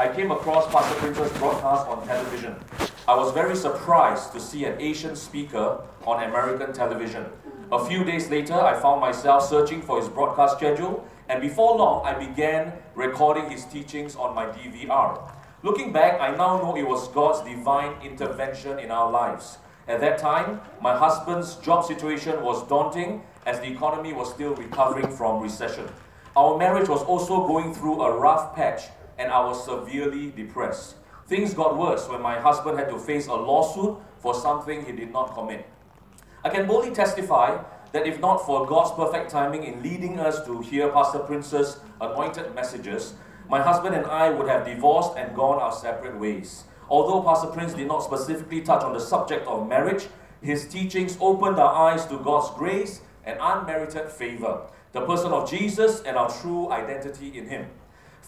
I came across Pastor Prince's broadcast on television. I was very surprised to see an Asian speaker on American television. A few days later, I found myself searching for his broadcast schedule, and before long, I began recording his teachings on my DVR. Looking back, I now know it was God's divine intervention in our lives. At that time, my husband's job situation was daunting as the economy was still recovering from recession. Our marriage was also going through a rough patch, and I was severely depressed. Things got worse when my husband had to face a lawsuit for something he did not commit. I can boldly testify that if not for God's perfect timing in leading us to hear Pastor Prince's anointed messages, my husband and I would have divorced and gone our separate ways. Although Pastor Prince did not specifically touch on the subject of marriage, his teachings opened our eyes to God's grace and unmerited favor, the person of Jesus, and our true identity in Him.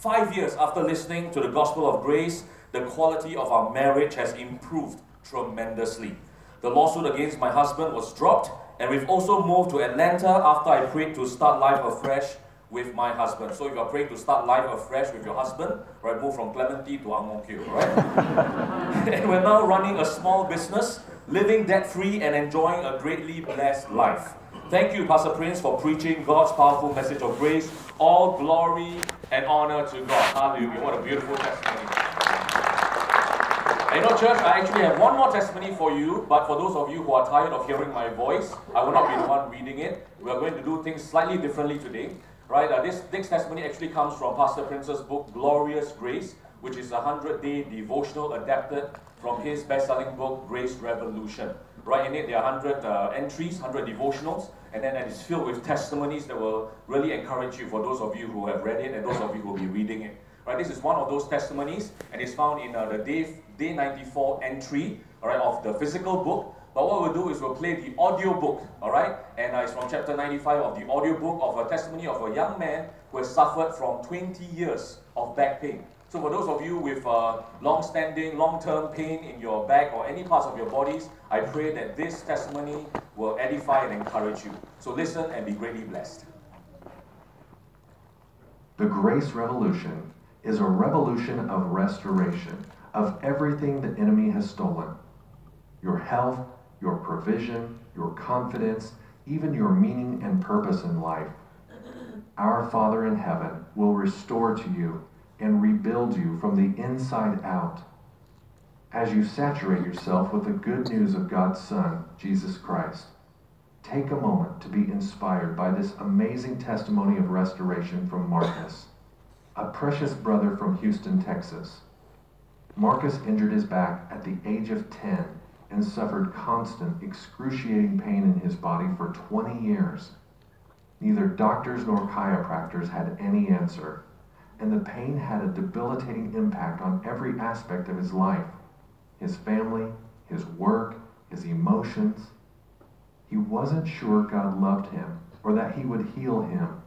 Five years after listening to the gospel of grace, the quality of our marriage has improved tremendously. The lawsuit against my husband was dropped, and we've also moved to Atlanta after I prayed to start life afresh with my husband. So if you're praying to start life afresh with your husband, right, move from Clementi to Ang Mo Kio, right? and we're now running a small business, living debt-free and enjoying a greatly blessed life. Thank you, Pastor Prince, for preaching God's powerful message of grace. All glory and honor to God. Hallelujah. What a beautiful testimony. And you know, church, I actually have one more testimony for you, but for those of you who are tired of hearing my voice, I will not be the one reading it. We are going to do things slightly differently today. Right? Uh, this next testimony actually comes from Pastor Prince's book, Glorious Grace, which is a 100 day devotional adapted from his best selling book, Grace Revolution. Right in it, there are 100 uh, entries, 100 devotionals, and then it is filled with testimonies that will really encourage you for those of you who have read it and those of you who will be reading it. Right, this is one of those testimonies, and it's found in uh, the day, day 94 entry all right, of the physical book. But what we'll do is we'll play the audio book, all right? And uh, it's from chapter 95 of the audio book of a testimony of a young man who has suffered from 20 years of back pain. So for those of you with uh, long-standing, long-term pain in your back or any parts of your bodies, I pray that this testimony will edify and encourage you. So listen and be greatly blessed. The Grace Revolution is a revolution of restoration of everything the enemy has stolen. Your health, your provision, your confidence, even your meaning and purpose in life. Our Father in heaven will restore to you and rebuild you from the inside out. As you saturate yourself with the good news of God's Son, Jesus Christ, take a moment to be inspired by this amazing testimony of restoration from Marcus, a precious brother from Houston, Texas. Marcus injured his back at the age of 10 and suffered constant, excruciating pain in his body for 20 years. Neither doctors nor chiropractors had any answer, and the pain had a debilitating impact on every aspect of his life his family, his work, his emotions. He wasn't sure God loved him or that he would heal him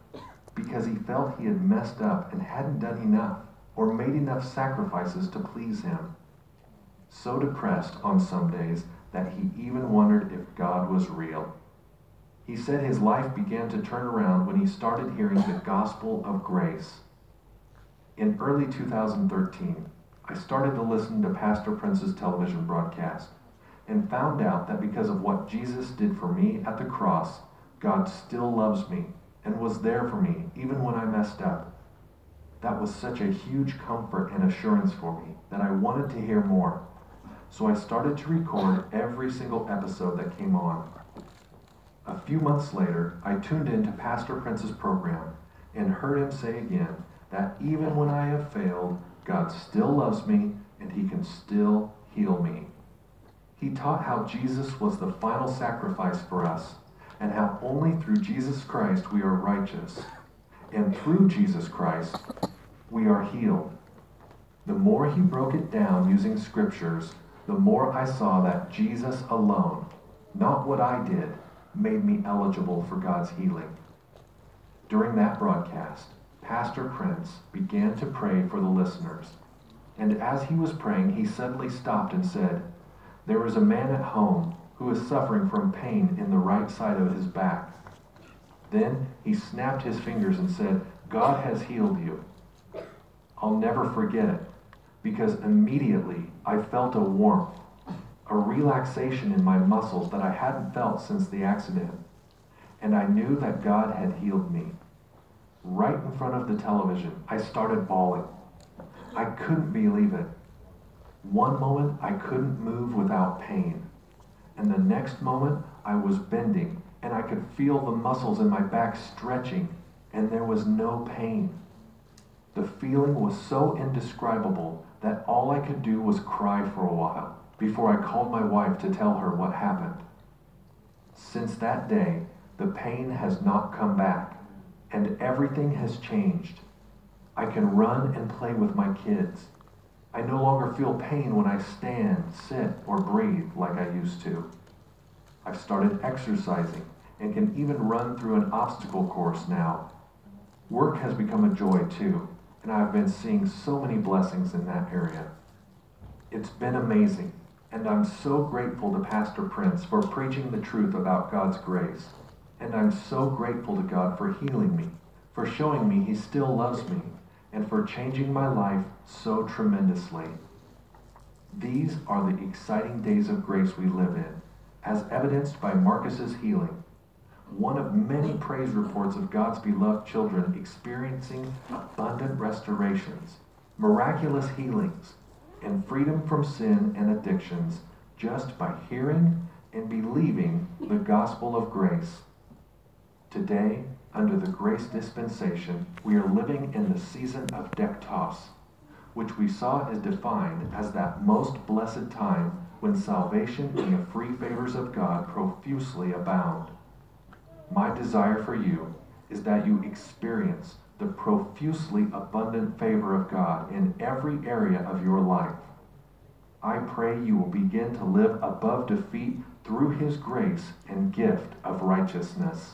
because he felt he had messed up and hadn't done enough or made enough sacrifices to please him so depressed on some days that he even wondered if God was real. He said his life began to turn around when he started hearing the gospel of grace. In early 2013, I started to listen to Pastor Prince's television broadcast and found out that because of what Jesus did for me at the cross, God still loves me and was there for me even when I messed up. That was such a huge comfort and assurance for me that I wanted to hear more. So I started to record every single episode that came on. A few months later, I tuned into Pastor Prince's program and heard him say again that even when I have failed, God still loves me and he can still heal me. He taught how Jesus was the final sacrifice for us and how only through Jesus Christ we are righteous. And through Jesus Christ, we are healed. The more he broke it down using scriptures, the more I saw that Jesus alone, not what I did, made me eligible for God's healing. During that broadcast, Pastor Prince began to pray for the listeners. And as he was praying, he suddenly stopped and said, There is a man at home who is suffering from pain in the right side of his back. Then he snapped his fingers and said, God has healed you. I'll never forget it. because immediately I felt a warmth, a relaxation in my muscles that I hadn't felt since the accident. And I knew that God had healed me. Right in front of the television, I started bawling. I couldn't believe it. One moment I couldn't move without pain, and the next moment I was bending and I could feel the muscles in my back stretching, and there was no pain. The feeling was so indescribable that all I could do was cry for a while before I called my wife to tell her what happened. Since that day, the pain has not come back, and everything has changed. I can run and play with my kids. I no longer feel pain when I stand, sit, or breathe like I used to. I've started exercising and can even run through an obstacle course now. Work has become a joy too, and I've been seeing so many blessings in that area. It's been amazing, and I'm so grateful to Pastor Prince for preaching the truth about God's grace. And I'm so grateful to God for healing me, for showing me He still loves me, and for changing my life so tremendously. These are the exciting days of grace we live in, as evidenced by Marcus's healing. One of many praise reports of God's beloved children experiencing abundant restorations, miraculous healings, and freedom from sin and addictions just by hearing and believing the gospel of grace. Today, under the grace dispensation, we are living in the season of Dektos, which we saw is defined as that most blessed time when salvation and the free favors of God profusely abound. My desire for you is that you experience the profusely abundant favor of God in every area of your life. I pray you will begin to live above defeat through his grace and gift of righteousness.